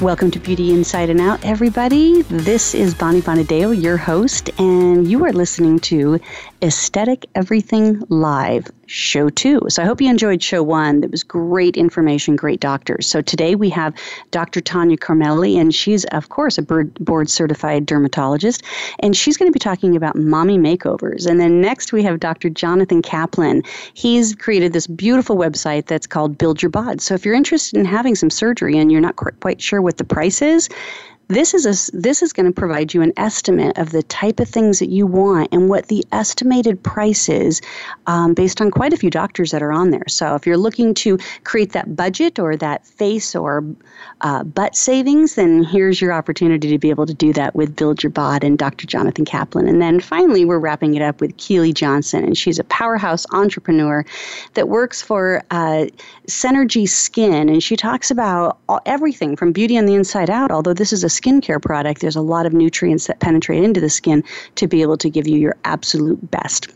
Welcome to Beauty Inside and Out, everybody. This is Bonnie Bonadeo, your host, and you are listening to Aesthetic Everything Live, show two. So I hope you enjoyed show one. That was great information, great doctors. So today we have Dr. Tanya Kormeili, and she's, of course, a board certified dermatologist, and she's going to be talking about mommy makeovers. And then next we have Dr. Jonathan Kaplan. He's created this beautiful website that's called Build Your Bod. So if you're interested in having some surgery and you're not quite sure what the price is, this is a, this is going to provide you an estimate of the type of things that you want and what the estimated price is um, based on quite a few doctors that are on there. So if you're looking to create that budget or that face or uh, butt savings, then here's your opportunity to be able to do that with Build Your Bod and Dr. Jonathan Kaplan. And then finally, we're wrapping it up with Keely Johnson, and she's a powerhouse entrepreneur that works for uh, Synergy Skin, and she talks about all, everything from beauty on the inside out. Although this is a skincare product, there's a lot of nutrients that penetrate into the skin to be able to give you your absolute best.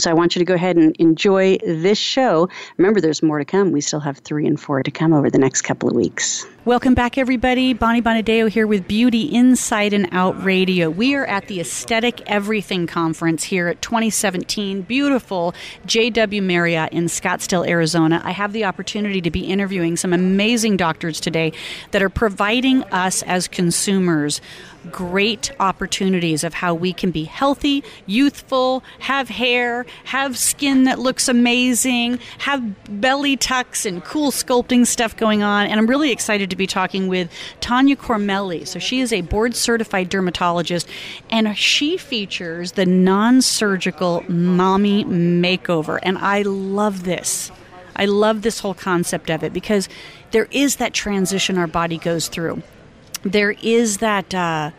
So I want you to go ahead and enjoy this show. Remember, there's more to come. We still have three and four to come over the next couple of weeks. Welcome back, everybody. Bonnie Bonadeo here with Beauty Inside and Out Radio. We are at the Aesthetic Everything Conference here at 2017, beautiful JW Marriott in Scottsdale, Arizona. I have the opportunity to be interviewing some amazing doctors today that are providing us as consumers great opportunities of how we can be healthy, youthful, have hair, have skin that looks amazing, have belly tucks and CoolSculpting stuff going on. And I'm really excited to be talking with Tanya Kormeili. So she is a board certified dermatologist and she features the non surgical mommy makeover. And I love this. I love this whole concept of it because there is that transition our body goes through there is that uh,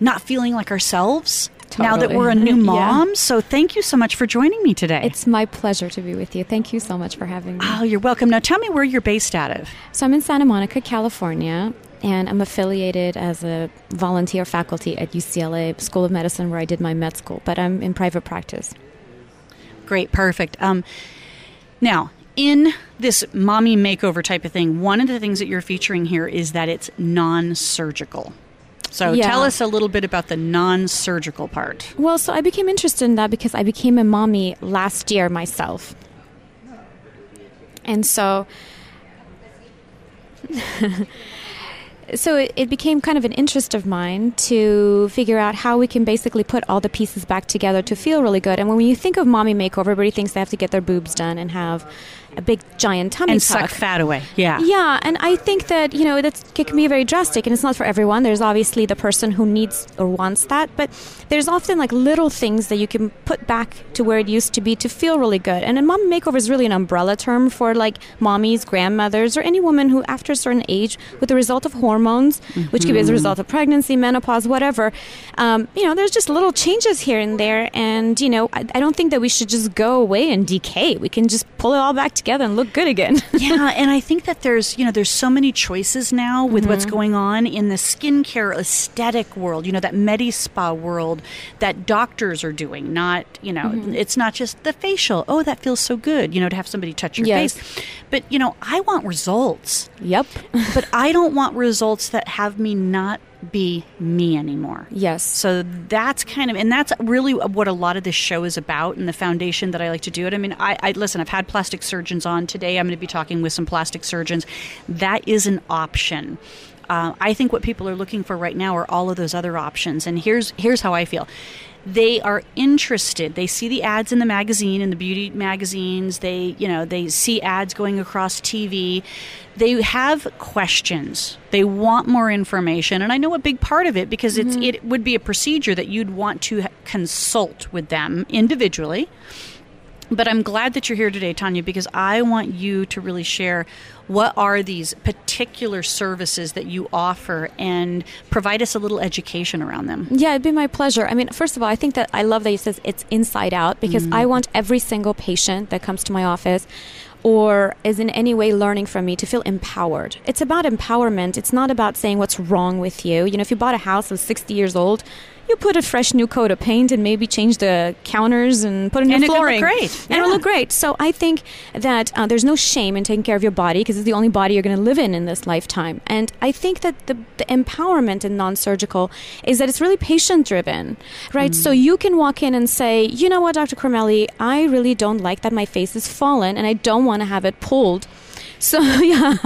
not feeling like ourselves totally. now that we're a new mom. Yeah. So thank you so much for joining me today. It's my pleasure to be with you. Thank you so much for having me. Oh, you're welcome. Now tell me where you're based out of. So I'm in Santa Monica, California. And I'm affiliated as a volunteer faculty at UCLA School of Medicine, where I did my med school, but I'm in private practice. Great, perfect. Um, now, in this mommy makeover type of thing, one of the things that you're featuring here is that it's non surgical. So yeah. tell us a little bit about the non surgical part. Well, so I became interested in that because I became a mommy last year myself. And so. so it, it, became kind of an interest of mine to figure out how we can basically put all the pieces back together to feel really good. And when you think of mommy makeover, everybody thinks they have to get their boobs done and have a big giant tummy and tuck. suck fat away. Yeah, yeah, and I think that you know that it can be very drastic, and it's not for everyone. There's obviously the person who needs or wants that, but there's often like little things that you can put back to where it used to be to feel really good. And a mom makeover is really an umbrella term for like mommies, grandmothers, or any woman who, after a certain age, with the result of hormones, mm-hmm. which could be as a result of pregnancy, menopause, whatever, um, you know, there's just little changes here and there, and you know, I, I don't think that we should just go away and decay. We can just pull it all back together and look good again. yeah, and I think that there's you know there's so many choices now with mm-hmm. what's going on in the skincare aesthetic world. You know that Medi Spa world that doctors are doing. Not you know mm-hmm. it's not just the facial. Oh, that feels so good. You know to have somebody touch your yes. face. But you know I want results. Yep. but I don't want results that have me not be me anymore. Yes. So that's kind of, and that's really what a lot of this show is about and the foundation that I like to do it. I mean, I, I listen, I've had plastic surgeons on today. I'm going to be talking with some plastic surgeons. That is an option. Uh, I think what people are looking for right now are all of those other options. And here's here's how I feel they are interested. They see the ads in the magazine, in the beauty magazines. They, you know, they see ads going across TV. They have questions. They want more information, and I know a big part of it because mm-hmm. it would be a procedure that you'd want to consult with them individually But I'm glad that you're here today, Tanya, because I want you to really share what are these particular services that you offer and provide us a little education around them. Yeah, it'd be my pleasure. I mean, first of all, I think that I love that you says it's inside out because mm. I want every single patient that comes to my office or is in any way learning from me to feel empowered. It's about empowerment. It's not about saying what's wrong with you. You know, if you bought a house that's 60 years old, you put a fresh new coat of paint and maybe change the counters and put a new and flooring. And great. Yeah. And it'll look great. So I think that uh, there's no shame in taking care of your body because it's the only body you're going to live in in this lifetime. And I think that the, the empowerment in non-surgical is that it's really patient-driven, right? Mm. So you can walk in and say, you know what, Dr. Kormeili, I really don't like that my face is fallen and I don't want to have it pulled so yeah,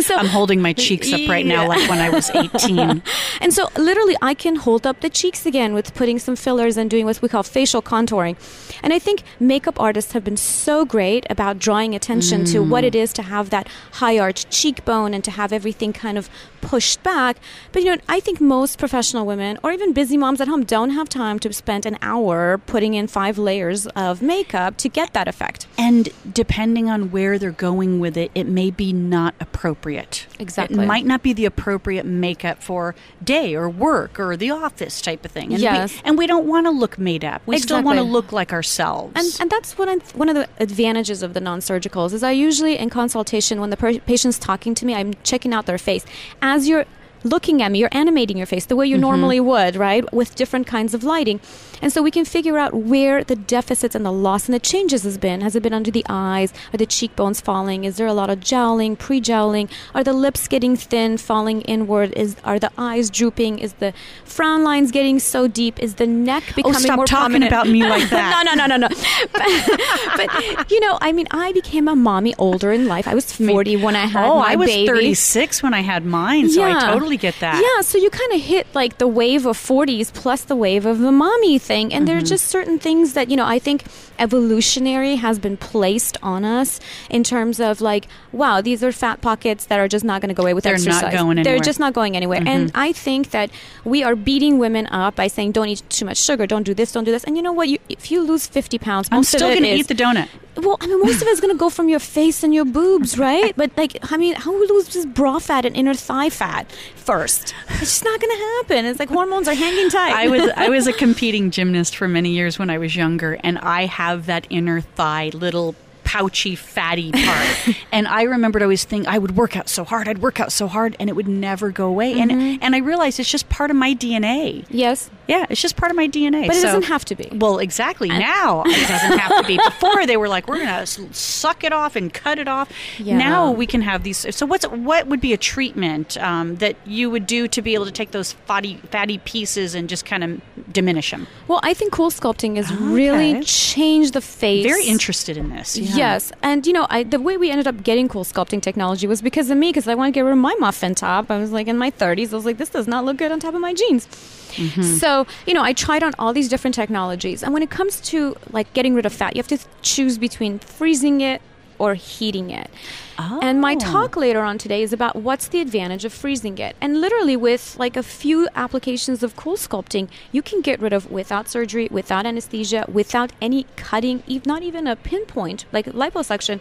so I'm holding my cheeks up right now, like when I was 18. and so literally, I can hold up the cheeks again with putting some fillers and doing what we call facial contouring. And I think makeup artists have been so great about drawing attention mm. to what it is to have that high arched cheekbone and to have everything kind of pushed back. But you know, I think most professional women or even busy moms at home don't have time to spend an hour putting in five layers of makeup to get that effect. And depending on where they're going with it, it may be not appropriate. Exactly. It might not be the appropriate makeup for day or work or the office type of thing. And yes. We, and we don't want to look made up. We exactly. still want to look like ourselves. And, and that's what I'm, one of the advantages of the non-surgicals is I usually in consultation when the per- patient's talking to me, I'm checking out their face as you're looking at me, you're animating your face the way you mm-hmm. normally would, right? With different kinds of lighting. And so we can figure out where the deficits and the loss and the changes has been. Has it been under the eyes? Are the cheekbones falling? Is there a lot of jowling, pre-jowling? Are the lips getting thin, falling inward? Is are the eyes drooping? Is the frown lines getting so deep? Is the neck oh, becoming oh, stop more talking prominent? about me like that. no, no, no, no, no. but, but, you know, I mean, I became a mommy older in life. I was 40 when I had oh, my I was baby. 36 when I had mine, so yeah. I totally get that. Yeah, so you kind of hit like the wave of 40s plus the wave of the mommy thing. And mm-hmm. there are just certain things that, you know, I think evolutionary has been placed on us in terms of like, wow, these are fat pockets that are just not going to go away with They're exercise. not going anywhere. They're just not going anywhere. Mm-hmm. And I think that we are beating women up by saying, don't eat too much sugar, don't do this, don't do this. And you know what? You, if you lose 50 pounds, I'm still going to eat the donut. Well, I mean, most of it's going to go from your face and your boobs, right? But like, I mean, how would lose this bra fat and inner thigh fat first? It's just not going to happen. It's like hormones are hanging tight. I was I was a competing gymnast for many years when I was younger, and I have that inner thigh little pouchy, fatty part. and I remembered always think I would work out so hard, I'd work out so hard, and it would never go away. Mm-hmm. And and I realized it's just part of my DNA. Yes. Yeah, it's just part of my DNA. But it so, doesn't have to be. Well, exactly. And now it doesn't have to be. Before they were like, we're gonna suck it off and cut it off. Yeah. Now we can have these. So what's what would be a treatment um, that you would do to be able to take those fatty fatty pieces and just kind of diminish them? Well, I think CoolSculpting has okay. really changed the face. Very interested in this. Yeah. Yes, and you know, I, the way we ended up getting CoolSculpting technology was because of me, because I wanted to get rid of my muffin top. I was like in my 30s. I was like, this does not look good on top of my jeans. Mm-hmm. So, you know, I tried on all these different technologies. And when it comes to like getting rid of fat, you have to choose between freezing it or heating it. Oh. And my oh. talk later on today is about what's the advantage of freezing it. And literally, with like a few applications of CoolSculpting, you can get rid of without surgery, without anesthesia, without any cutting, not even a pinpoint like liposuction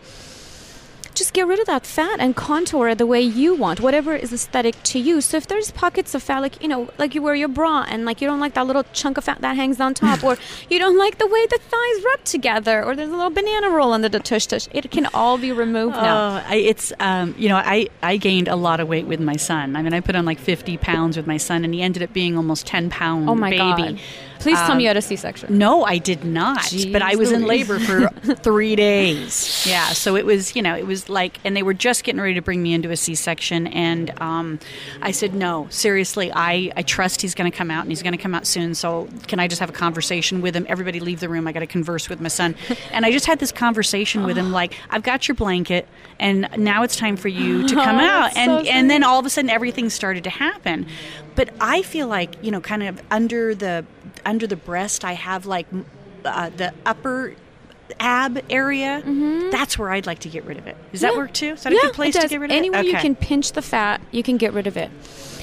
just get rid of that fat and contour it the way you want, whatever is aesthetic to you. So if there's pockets of fat, like you know, like you wear your bra and like you don't like that little chunk of fat that hangs on top, or you don't like the way the thighs rub together, or there's a little banana roll under the tush tush, it can all be removed oh, now. I, it's um, you know, I I gained a lot of weight with my son. I mean, I put on like 50 pounds with my son, and he ended up being almost 10 pound oh my baby. God. Please um, tell me you um, had a C-section. No, I did not. Jeez but I was in labor for three days. Yeah, so it was, you know, it was like, and they were just getting ready to bring me into a C-section, and um, I said, no, seriously, I, I trust he's going to come out, and he's going to come out soon. So can I just have a conversation with him? Everybody leave the room. I got to converse with my son, and I just had this conversation with him, like, I've got your blanket, and now it's time for you to come oh, out, and so and then all of a sudden everything started to happen. But I feel like you know, kind of under the under the breast, I have like uh, the upper ab area, that's where I'd like to get rid of it. Does that Mm-hmm. Yeah. work too? Is that yeah, a good place to get rid of it? Anywhere it? you can pinch the fat, you can get rid of it.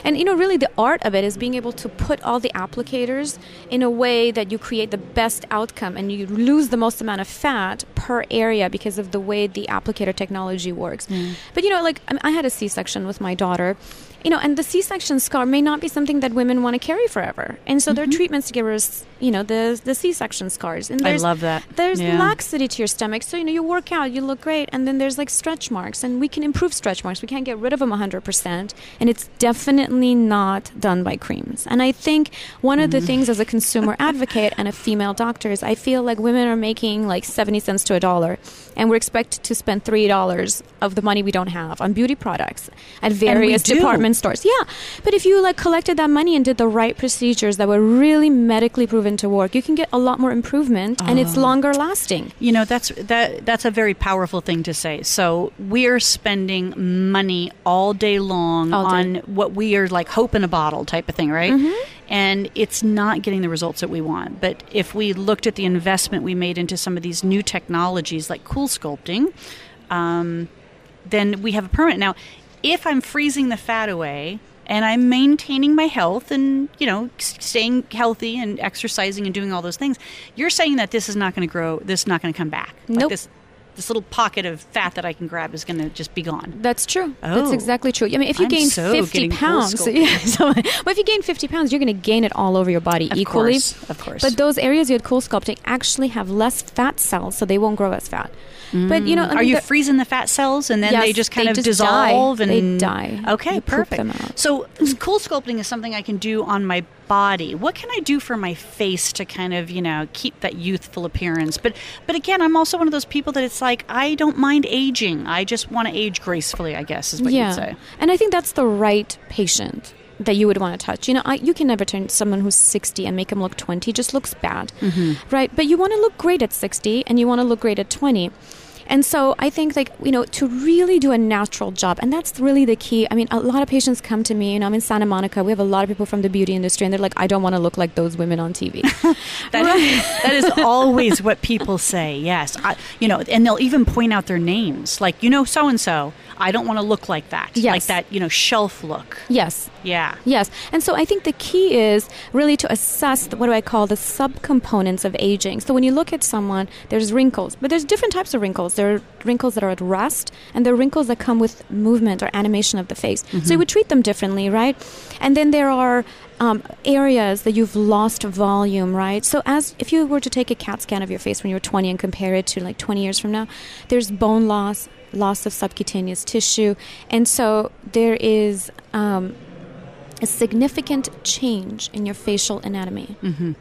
And you know, really, the art of it is being able to put all the applicators in a way that you create the best outcome and you lose the most amount of fat per area because of the way the applicator technology works. But you know, like I had a C-section with my daughter. You know, and the C-section scar may not be something that women want to carry forever, and so there are treatments to give us, you know, the the C-section scars. And I love that. There's Yeah. laxity to your stomach, so you know you work out, you look great, and then there's like stretch marks, and we can improve stretch marks. We can't get rid of them 100%, and it's definitely not done by creams. And I think one of the Mm. things as a consumer advocate and a female doctor is I feel like women are making like 70 cents to a dollar, and we're expected to spend three dollars of the money we don't have on beauty products at various do. Department stores. Yeah, but if you like collected that money and did the right procedures that were really medically proven to work, you can get a lot more improvement, and Oh. it's longer lasting. You know that's that that's a very powerful thing to say. So we're spending money all day long All day. on what we are like hope in a bottle type of thing, right? And it's not getting the results that we want. But if we looked at the investment we made into some of these new technologies like CoolSculpting, um, then we have a permanent. Now, if I'm freezing the fat away and I'm maintaining my health and, you know, staying healthy and exercising and doing all those things, you're saying that this is not going to grow, this is not going to come back. Like Nope. this, this little pocket of fat that I can grab is going to just be gone. That's true. Oh. That's exactly true. I mean, if you I'm gain so 50 pounds, yeah, so, well, if you gain 50 pounds, you're going to gain it all over your body Of equally. course, of course. But those areas you had CoolSculpting actually have less fat cells, so they won't grow as fat. But you know, I mm. Are you freezing the fat cells and then they just kind they of just die. dissolve They and die. Okay, You perfect. So CoolSculpting is something I can do on my body. What can I do for my face to kind of you know keep that youthful appearance? But but again, I'm also one of those people that it's like I don't mind aging. I just want to age gracefully. I guess is what yeah. you'd say. And I think that's the right patient that you would want to touch. You know, I, you can never turn someone who's 60 and make them look 20. Just looks bad. Mm-hmm. Right? But you want to look great at 60 and you want to look great at 20. And so I think like, you know, to really do a natural job, and that's really the key. I mean, a lot of patients come to me, you know, I'm in Santa Monica. We have a lot of people from the beauty industry and they're like, I don't want to look like those women on TV. That, that is always what people say. Yes, I, you know, and they'll even point out their names, like you know, so and so. I don't want to look like that. Yes. like that, you know, shelf look. yes. Yeah. Yes. And so I think the key is really to assess the, what do I call the subcomponents of aging. So when you look at someone, there's wrinkles, but there's different types of wrinkles. There are wrinkles that are at rest, and there are wrinkles that come with movement or animation of the face. So you would treat them differently, right? And then there are um, areas that you've lost volume, right? So as if you were to take a CAT scan of your face when you were 20 and compare it to like 20 years from now, there's bone loss, loss of subcutaneous tissue, and so there is. Um, a significant change in your facial anatomy. Mm-hmm.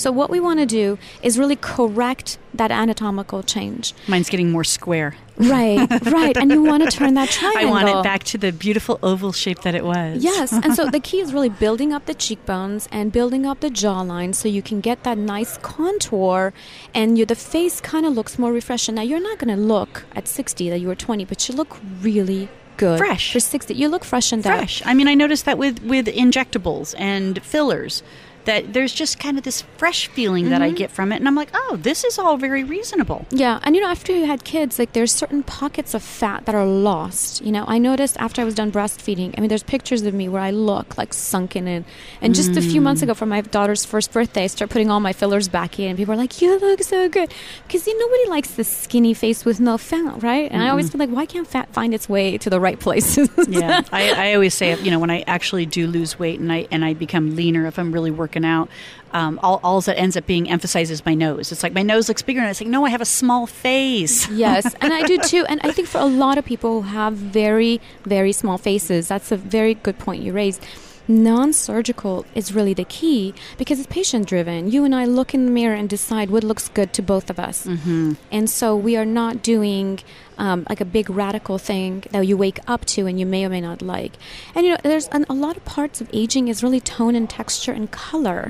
So, what we want to do is really correct that anatomical change. Mine's getting more square. Right, right. And you want to turn that triangle. I want it back to the beautiful oval shape that it was. Yes, and so the key is really building up the cheekbones and building up the jawline so you can get that nice contour and the face kind of looks more refreshing. Now, you're not going to look at 60 that you were 20, but you look really good. Fresh. For 60. You look fresh and fresh. I mean, I noticed that with with injectables and fillers, that there's just kind of this fresh feeling that Mm-hmm. I get from it, and I'm like, oh, this is all very reasonable. Yeah, and you know, after you had kids, like there's certain pockets of fat that are lost. You know, I noticed after I was done breastfeeding. I mean, there's pictures of me where I look like sunken in. And just a few months ago, for my daughter's first birthday, I started putting all my fillers back in, and people are like, "You look so good," because you know, nobody likes this skinny face with no fat, right? And I always feel like, why can't fat find its way to the right places? Yeah, I, I always say, you know, when I actually do lose weight and I and I become leaner, if I'm really working out, um, all, all that ends up being emphasized is my nose. It's like my nose looks bigger, and it's like, no, I have a small face. yes, and I do too. And I think for a lot of people who have very, very small faces, that's a very good point you raised. Non surgical is really the key because it's patient driven. You and I look in the mirror and decide what looks good to both of us. Mm-hmm. And so we are not doing um, like a big radical thing that you wake up to and you may or may not like. And you know, there's an, a lot of parts of aging is really tone and texture and color.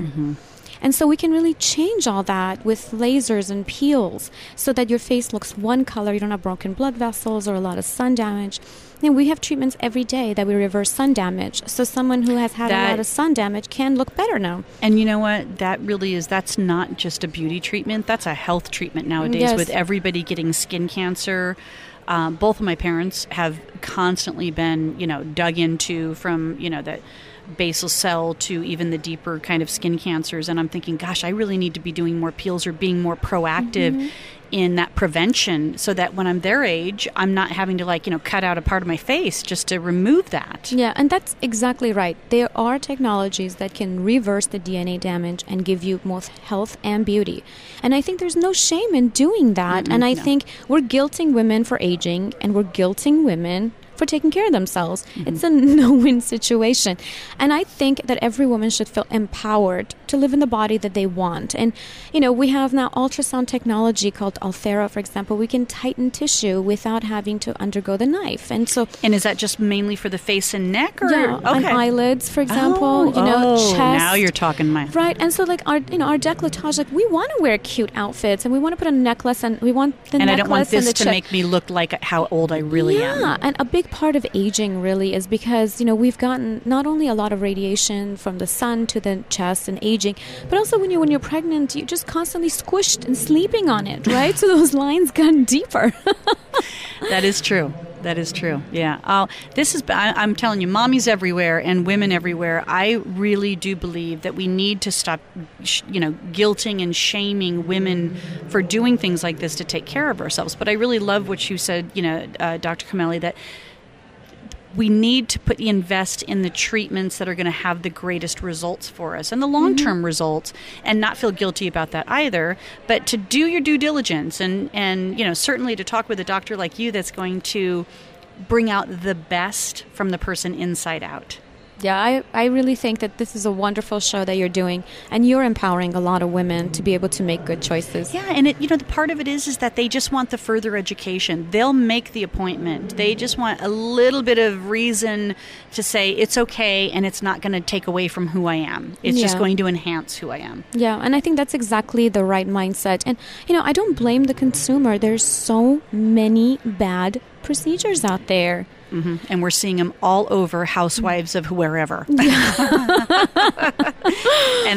And so we can really change all that with lasers and peels so that your face looks one color, you don't have broken blood vessels or a lot of sun damage. And we have treatments every day that we reverse sun damage. So someone who has had That- a lot of sun damage can look better now. And you know what? That really is, that's not just a beauty treatment, that's a health treatment nowadays Yes. with everybody getting skin cancer. Um, both of my parents have constantly been, you know, dug into from, you know, the basal cell to even the deeper kind of skin cancers. And I'm thinking, gosh, I really need to be doing more peels or being more proactive mm-hmm. in that prevention so that when I'm their age, I'm not having to, like, you know, cut out a part of my face just to remove that. Yeah, and that's exactly right. There are technologies that can reverse the DNA damage and give you both health and beauty. And I think there's no shame in doing that. and I no. think we're guilting women for aging and we're guilting women for taking care of themselves. Mm-hmm. It's a no win situation. And I think that every woman should feel empowered to live in the body that they want. And, you know, we have now ultrasound technology called Ulthera, for example. We can tighten tissue without having to undergo the knife. And so And is that just mainly for the face and neck? Or? yeah, and eyelids, for example. Oh, you know, oh, chest. Now you're talking my. right. And so, like our, you know, our decolletage, like we want to wear cute outfits, and we want to put a necklace, and we want the and I don't want this to make me look like how old I really yeah, am. and a big part of aging really is because you know we've gotten not only a lot of radiation from the sun to the chest and aging, but also when you when you're pregnant, you're just constantly squished and sleeping on it, right? so those lines got deeper. That is true. That is true. Yeah. Uh, this is. I, I'm telling you, mommies everywhere and women everywhere. I really do believe that we need to stop, sh- you know, guilting and shaming women for doing things like this to take care of ourselves. But I really love what you said, you know, uh, Dr. Kormeili, that we need to put the invest in the treatments that are going to have the greatest results for us and the long-term mm-hmm. results and not feel guilty about that either. But to do your due diligence and and you know certainly to talk with a doctor like you that's going to bring out the best from the person inside out Yeah, I, I really think that this is a wonderful show that you're doing, and you're empowering a lot of women to be able to make good choices. Yeah, and it you know the part of it is is that they just want the further education. They'll make the appointment. They just want a little bit of reason to say it's okay and it's not going to take away from who I am. It's just going to enhance who I am. Yeah, and I think that's exactly the right mindset. And, you know, I don't blame the consumer. There's so many bad procedures out there. Hmm And we're seeing them all over housewives of wherever. and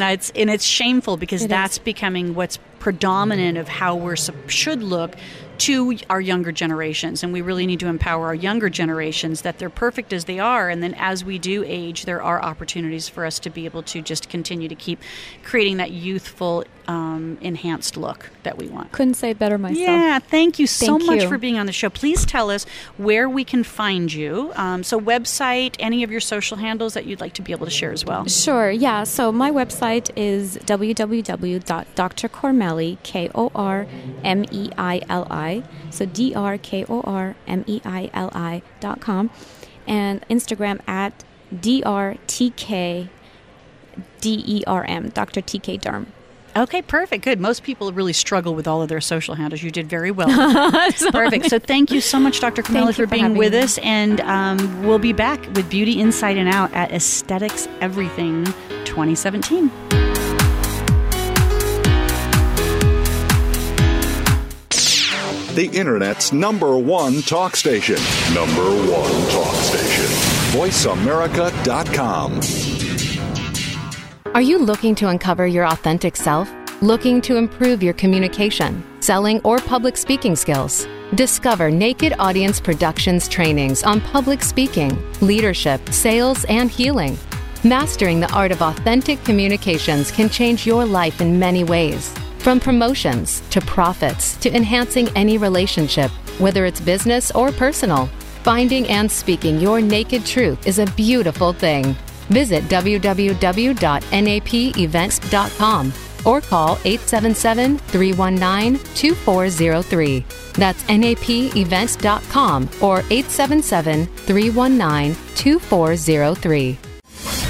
it's and it's shameful because It that's is. becoming what's predominant of how we're should look to our younger generations and we really need to empower our younger generations that they're perfect as they are and then as we do age there are opportunities for us to be able to just continue to keep creating that youthful um, enhanced look that we want Couldn't say it better myself. yeah, thank you so Thank much you. for being on the show. Please tell us where we can find you. Um, so, website, any of your social handles that you'd like to be able to share as well. Sure, yeah. So my website is K O R M E I L I, so D R K O R M E I L I dot com, and Instagram at D R T K D E R M, Dr. T K Derm. Okay, perfect. Good. Most people really struggle with all of their social handles. You did very well. perfect. So, thank you so much, Dr. Kormeili, for for being with me. us. And um, we'll be back with Beauty Inside and Out at Aesthetics Everything 2017. The Internet's number one talk station. Number one talk station. VoiceAmerica.com. Are you looking to uncover your authentic self? Looking to improve your communication, selling, or public speaking skills? Discover Naked Audience Productions trainings on public speaking, leadership, sales, and healing. Mastering the art of authentic communications can change your life in many ways. From promotions to profits to enhancing any relationship, whether it's business or personal. Finding and speaking your naked truth is a beautiful thing. Visit www.napevents.com or call 877 319 2403. That's napevents.com or 877 319 2403.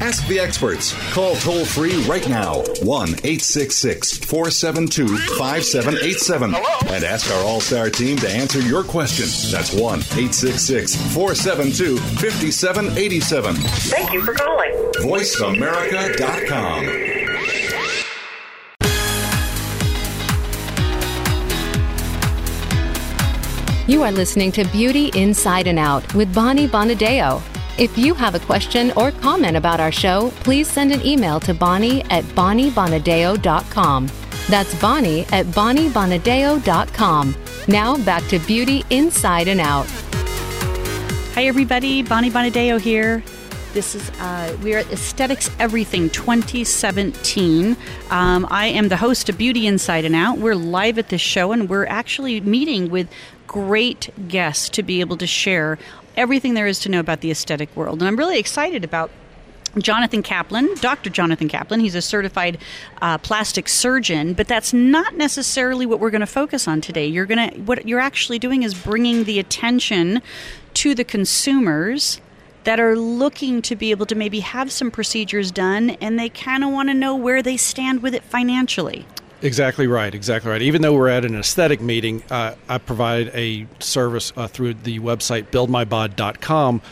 Ask the experts. Call toll free right now 1 866 472 5787 and ask our All Star team to answer your question. That's 1 866 472 5787. Thank you for calling. VoiceAmerica.com. You are listening to Beauty Inside and Out with Bonnie Bonadeo. If you have a question or comment about our show, please send an email to Bonnie at BonnieBonadeo.com. That's Bonnie at BonnieBonadeo.com. Now back to Beauty Inside and Out. Hi, everybody. Bonnie Bonadeo here. This is uh, we are at Aesthetics Everything 2017. Um, I am the host of Beauty Inside and Out. We're live at this show, and we're actually meeting with great guests to be able to share everything there is to know about the aesthetic world. And I'm really excited about Jonathan Kaplan, Dr. Jonathan Kaplan. He's a certified uh, plastic surgeon, but that's not necessarily what we're going to focus on today. You're going to what you're actually doing is bringing the attention to the consumers that are looking to be able to maybe have some procedures done and they kind of want to know where they stand with it financially. Exactly right. Exactly right. Even though we're at an aesthetic meeting, uh, I provide a service uh, through the website buildmybod.com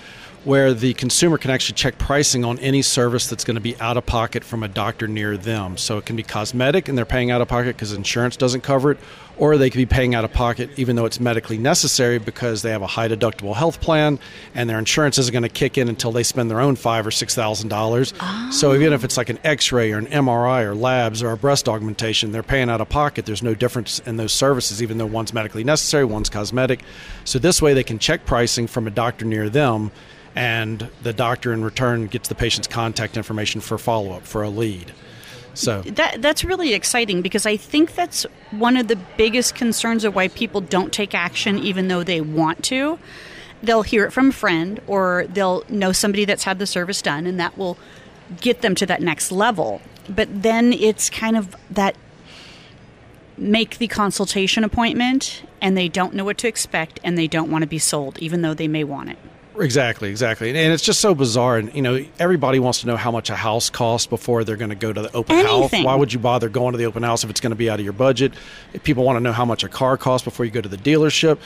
where the consumer can actually check pricing on any service that's going to be out of pocket from a doctor near them. So it can be cosmetic and they're paying out of pocket because insurance doesn't cover it, or they could be paying out of pocket even though it's medically necessary because they have a high deductible health plan and their insurance isn't going to kick in until they spend their own five or six thousand dollars. So ah. even if it's like an X-ray or an MRI or labs or a breast augmentation, they're paying out of pocket. There's no difference in those services, even though one's medically necessary, one's cosmetic. So this way they can check pricing from a doctor near them and the doctor in return gets the patient's contact information for follow up for a lead. So that that's really exciting because I think that's one of the biggest concerns of why people don't take action even though they want to. They'll hear it from a friend or they'll know somebody that's had the service done and that will get them to that next level. But then it's kind of that make the consultation appointment and they don't know what to expect and they don't want to be sold even though they may want it. Exactly, exactly. And it's just so bizarre. And, you know, everybody wants to know how much a house costs before they're going to go to the open Anything. house. Why would you bother going to the open house if it's going to be out of your budget? If people want to know how much a car costs before you go to the dealership.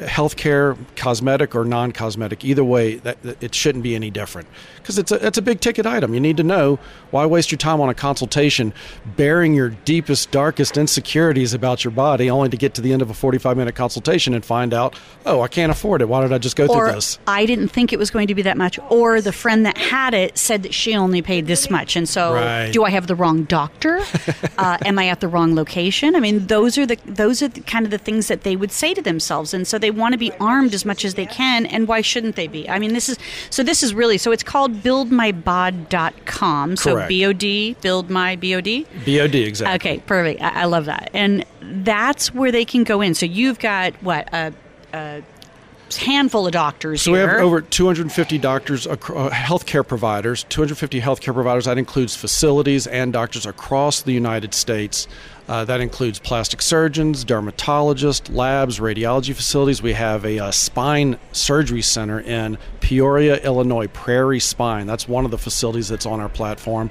Healthcare, cosmetic or non cosmetic, either way, that, that it shouldn't be any different. Because it's a, it's a big ticket item. You need to know why waste your time on a consultation bearing your deepest, darkest insecurities about your body only to get to the end of a 45 minute consultation and find out, oh, I can't afford it. Why did I just go or through this? I didn't think it was going to be that much, or the friend that had it said that she only paid this much, and so Right. do I have the wrong doctor? uh, am I at the wrong location? I mean, those are the those are the, kind of the things that they would say to themselves, and so they want to be armed as much as they can. And why shouldn't they be? I mean, this is so. This is really so. It's called buildmybod.com. So Correct. B O D build my B O D. BOD, exactly. Okay, perfect. I, I love that, and that's where they can go in. So you've got what a, a handful of doctors So we have over 250 doctors, uh, healthcare providers, 250 healthcare providers. That includes facilities and doctors across the United States. Uh, that includes plastic surgeons, dermatologists, labs, radiology facilities. We have a uh, spine surgery center in Peoria, Illinois, Prairie Spine. That's one of the facilities that's on our platform.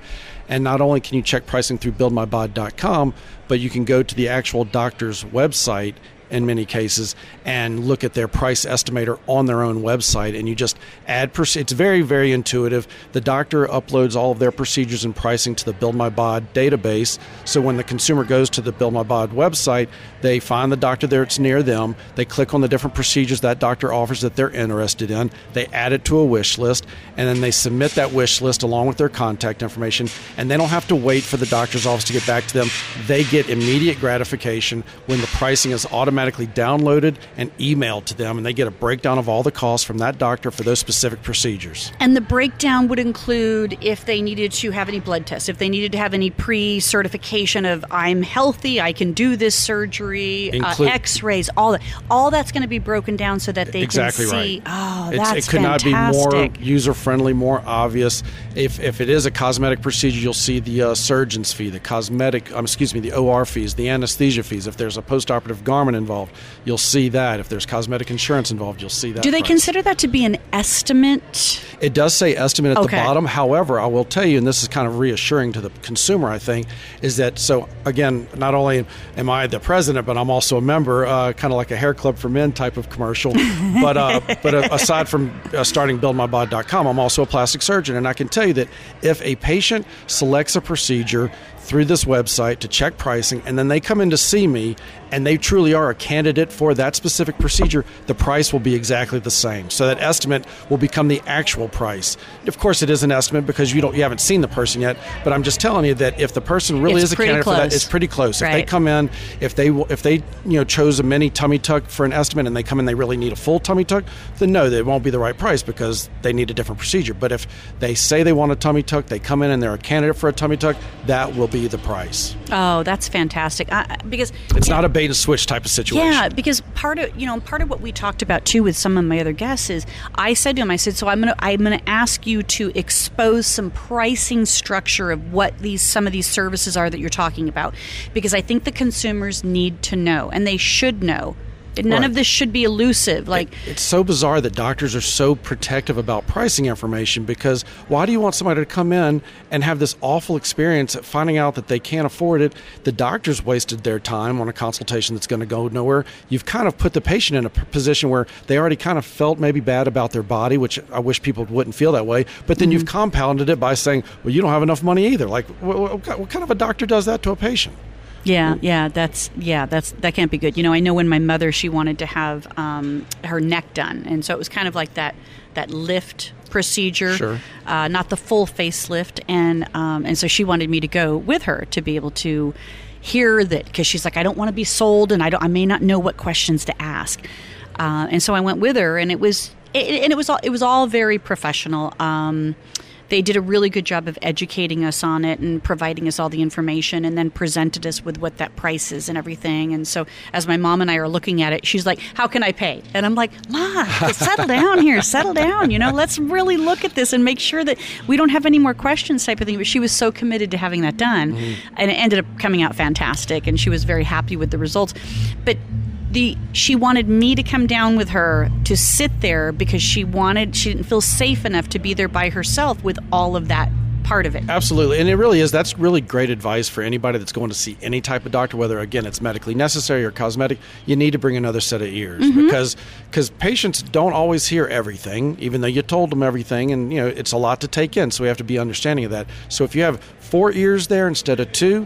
And not only can you check pricing through buildmybod.com, but you can go to the actual doctor's website in many cases and look at their price estimator on their own website and you just add proce- it's very very intuitive. The doctor uploads all of their procedures and pricing to the build my bod database so when the consumer goes to the build my bod website they find the doctor there it's near them they click on the different procedures that doctor offers that they're interested in they add it to a wish list and then they submit that wish list along with their contact information and they don't have to wait for the doctor's office to get back to them. They get immediate gratification when the pricing is automatically downloaded and emailed to them and they get a breakdown of all the costs from that doctor for those specific procedures And the breakdown would include if they needed to have any blood tests, if they needed to have any pre certification of I'm healthy, I can do this surgery, Include- uh, x rays, all that. All that's going to be broken down so that they exactly can see, right. oh, It's- that's it could not be more user friendly, more obvious. If, if it is a cosmetic procedure, you'll see the uh, surgeon's fee, the cosmetic, um, excuse me, the OR fees, the anesthesia fees. If there's a postoperative garment involved, involved, you'll see that. If there's cosmetic insurance involved, you'll see that. Do they price. consider that to be an estimate? It does say estimate at Okay. the bottom. However, I will tell you, and this is kind of reassuring to the consumer, I think, is that so again, not only am I the president, but I'm also a member, uh, kind of like a hair club for men type of commercial. but uh, but uh, aside from uh, starting BuildMyBod.com, I'm also a plastic surgeon, and I can tell you that if a patient selects a procedure through this website to check pricing, and then they come in to see me, and they truly are a candidate for that specific procedure, the price will be exactly the same. So that estimate will become the actual price. Of course, it is an estimate because you don't you haven't seen the person yet. But I'm just telling you that if the person really It's is a candidate for that, it's pretty close. If they come in, if they if they you know chose a mini tummy tuck for an estimate, and they come in they really need a full tummy tuck, then no, it won't be the right price because they need a different procedure. But if they say they want a tummy tuck, they come in and they're a candidate for a tummy tuck, that will be the price. Oh, that's fantastic. I, because It's not a bait and switch type of situation. Yeah, because part of you know part of what we talked about too with some of my other guests is I said to him, I said, so I'm gonna I'm gonna ask you to expose some pricing structure of what these some of these services are that you're talking about, because I think the consumers need to know and they should know. None Right. of this should be elusive. Like it's so bizarre that doctors are so protective about pricing information because why do you want somebody to come in and have this awful experience at finding out that they can't afford it? The doctor's wasted their time on a consultation that's going to go nowhere. You've kind of put the patient in a position where they already kind of felt maybe bad about their body, which I wish people wouldn't feel that way. But then you've mm-hmm. compounded it by saying, well, you don't have enough money either. Like, what, what kind of a doctor does that to a patient? Yeah, yeah, that's yeah, that's that can't be good. You know, I know when my mother she wanted to have um, her neck done, and so it was kind of like that that lift procedure, Sure. uh, not the full facelift, and um, and so she wanted me to go with her to be able to hear that because she's like, I don't want to be sold, and I don't, I may not know what questions to ask, uh, and so I went with her, and it was it, and it was all it was all very professional. Um, they did a really good job of educating us on it and providing us all the information and then presented us with what that price is and everything. And so as my mom and i are looking at it she's like how can i pay? And i'm like ma settle down here settle down you know let's really look at this and make sure that we don't have any more questions type of thing. But she was so committed to having that done mm-hmm. and it ended up coming out fantastic and she was very happy with the results. But the she wanted me to come down with her to sit there because she wanted she didn't feel safe enough to be there by herself with all of that part of it. Absolutely, and it really is. That's really great advice for anybody that's going to see any type of doctor, whether again it's medically necessary or cosmetic. You need to bring another set of ears mm-hmm. because because patients don't always hear everything, even though you told them everything, and you know it's a lot to take in. So we have to be understanding of that. So if you have four ears there instead of two.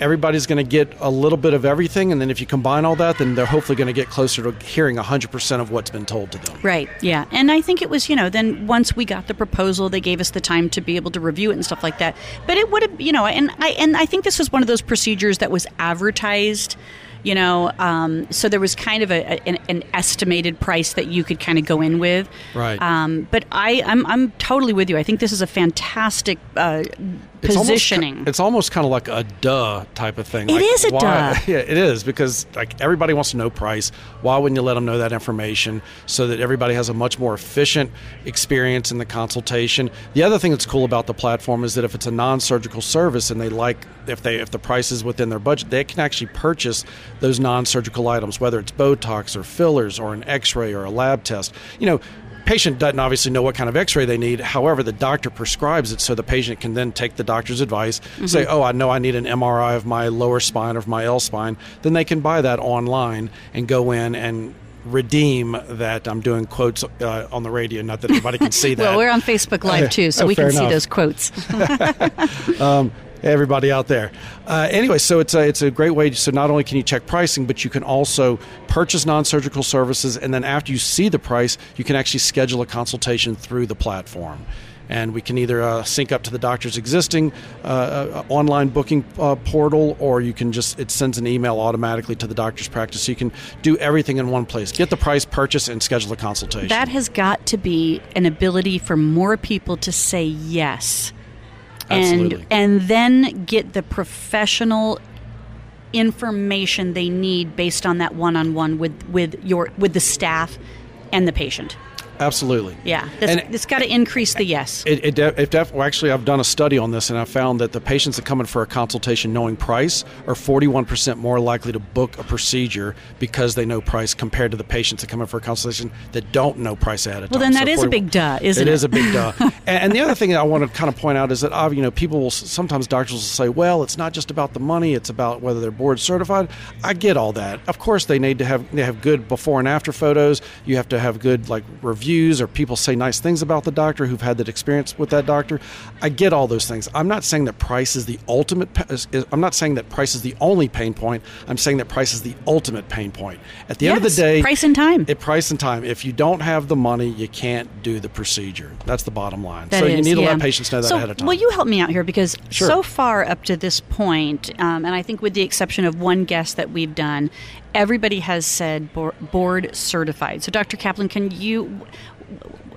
Everybody's going to get a little bit of everything, and then if you combine all that, then they're hopefully going to get closer to hearing 100% of what's been told to them. Right. Yeah. And I think it was, you know, then once we got the proposal, they gave us the time to be able to review it and stuff like that. But it would have, you know, and I and I think this was one of those procedures that was advertised. You know, um, so there was kind of a, an, an estimated price that you could kind of go in with. Right. Um, but I, I'm, I'm totally with you. I think this is a fantastic uh, It's almost positioning. ki- it's almost kind of like a duh type of thing. It like, is a why- duh. Yeah, it is because like everybody wants to know price. Why wouldn't you let them know that information so that everybody has a much more efficient experience in the consultation? The other thing that's cool about the platform is that if it's a non-surgical service and they like if they if the price is within their budget, they can actually purchase those non-surgical items, whether it's Botox or fillers or an X-ray or a lab test. You know patient doesn't obviously know what kind of x-ray they need. However the doctor prescribes it so the patient can then take the doctor's advice say oh i know i need an mri of my lower spine or of my l spine. Then they can buy that online and go in and redeem that i'm doing quotes uh, on the radio. Not that anybody can see that. Well, we're on Facebook Live too, so Oh, we can fair see those quotes. everybody out there. Uh, anyway, so it's a, it's a great way. So not only can you check pricing, but you can also purchase non-surgical services, and then after you see the price, you can actually schedule a consultation through the platform. And we can either uh, sync up to the doctor's existing uh, uh, online booking uh, portal, or you can just it sends an email automatically to the doctor's practice, so you can do everything in one place. Get the price, purchase, and schedule a consultation. That has got to be an ability for more people to say yes. Absolutely. And and then get the professional information they need based on that one-on-one with with your with the staff and the patient. Absolutely. Yeah, it's, And- it's got to increase the yes. It, it, de- it def- well, actually, I've done a study on this, and I found that the patients that come in for a consultation knowing price are 41% more likely to book a procedure because they know price compared to the patients that come in for a consultation that don't know price ahead of Well, time. then that is a big duh, isn't it? It is a big duh. and, and the other thing that I want to kind of point out is that, uh, you know, people will sometimes doctors will say, well, it's not just about the money; it's about whether they're board certified. I get all that. Of course, they need to have they have good before and after photos. You have to have good like reviews or people say nice things about the doctor who've had that experience with that doctor. I get all those things. I'm not saying that price is the ultimate. is- is- I'm not saying that price is the only pain point. I'm saying that price is the ultimate pain point. At the end of the day, price and time. It price and time. If you don't have the money, you can't do the procedure. That's the bottom line. That so you need to yeah. let patients know that so, ahead of time. Will you help me out here? Because Sure. so far up to this point, um, and I think with the exception of one guest that we've done, everybody has said board certified. So, Dr. Kaplan, can you,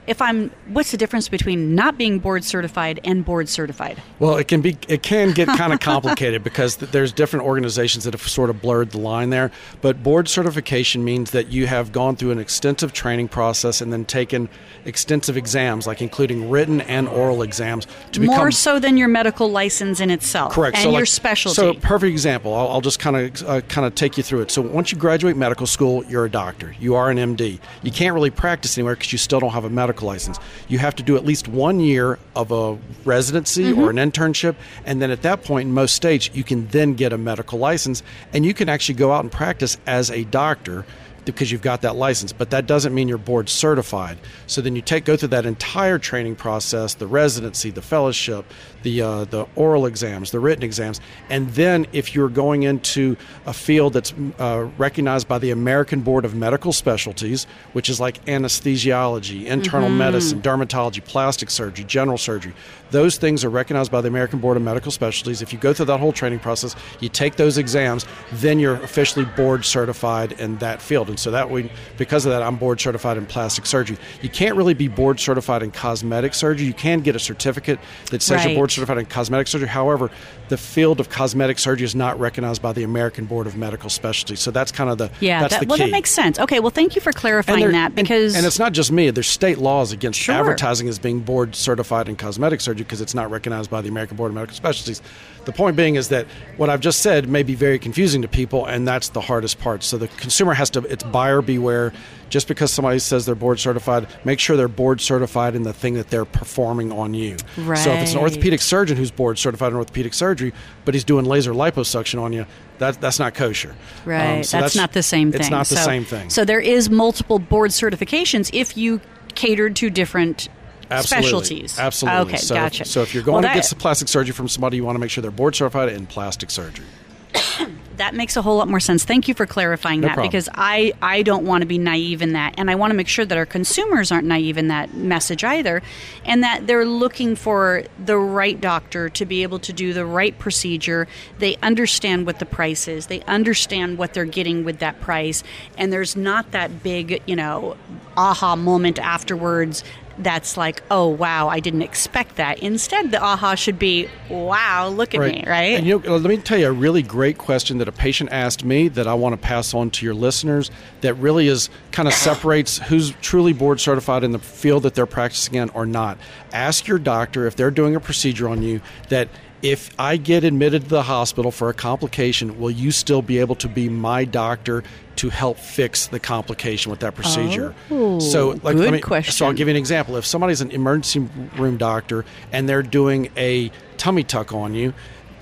if I'm, what's the difference between not being board certified and board certified? Well, it can be it can get kind of complicated because there's different organizations that have sort of blurred the line there. But board certification means that you have gone through an extensive training process and then taken extensive exams, like including written and oral exams, to become More so than your medical license in itself. Correct. And so your like- specialty. So perfect example. I'll, I'll just kind of uh, kind of take you through it. So once you graduate medical school, you're a doctor. You are an MD. You can't really practice anywhere because you still don't have a medical license. You have to do at least one year of a residency Mm-hmm. or an internship, and then at that point, in most states, you can then get a medical license, and you can actually go out and practice as a doctor because you've got that license, but that doesn't mean you're board certified. So then you take go through that entire training process, the residency, the fellowship, the uh, the oral exams, the written exams, and then if you're going into a field that's uh, recognized by the American Board of Medical Specialties, which is like anesthesiology, internal medicine, dermatology, plastic surgery, general surgery, those things are recognized by the American Board of Medical Specialties. If you go through that whole training process, you take those exams, then you're officially board certified in that field. And so that way, because of that, I'm board certified in plastic surgery. You can't really be board certified in cosmetic surgery. You can get a certificate that says Right. you're board certified in cosmetic surgery. However, the field of cosmetic surgery is not recognized by the American Board of Medical Specialties. So that's kind of the yeah, that's that, the well, key. that makes sense. Okay, well, thank you for clarifying that because and, and it's not just me. There's state laws against Sure. advertising as being board certified in cosmetic surgery because it's not recognized by the American Board of Medical Specialties. The point being is that what I've just said may be very confusing to people, and that's the hardest part. So the consumer has to it's buyer beware. Just because somebody says they're board certified, make sure they're board certified in the thing that they're performing on you. Right. So if it's an orthopedic surgeon who's board certified in orthopedic surgery, but he's doing laser liposuction on you, that, that's not kosher. Right. Um, so that's, not the same thing. It's not the So- same thing. So there is multiple board certifications if you catered to different Absolutely. specialties. Absolutely. Okay, so, gotcha. So if you're going Well, to get some plastic surgery from somebody, you want to make sure they're board certified in plastic surgery. that makes a whole lot more sense. Thank you for clarifying No that problem. because I I don't want to be naive in that, and I want to make sure that our consumers aren't naive in that message either, and that they're looking for the right doctor to be able to do the right procedure. They understand what the price is. They understand what they're getting with that price, and there's not that big you know aha moment afterwards that's like, oh wow, I didn't expect that. Instead, the aha should be, wow, look at me, right? And you know, let me tell you a really great question that a patient asked me that I want to pass on to your listeners that really is kind of separates who's truly board certified in the field that they're practicing in or not. Ask your doctor if they're doing a procedure on you that if I get admitted to the hospital for a complication, will you still be able to be my doctor to help fix the complication with that procedure? Oh, so, like, good me, So, I'll give you an example. If somebody's an emergency room doctor and they're doing a tummy tuck on you,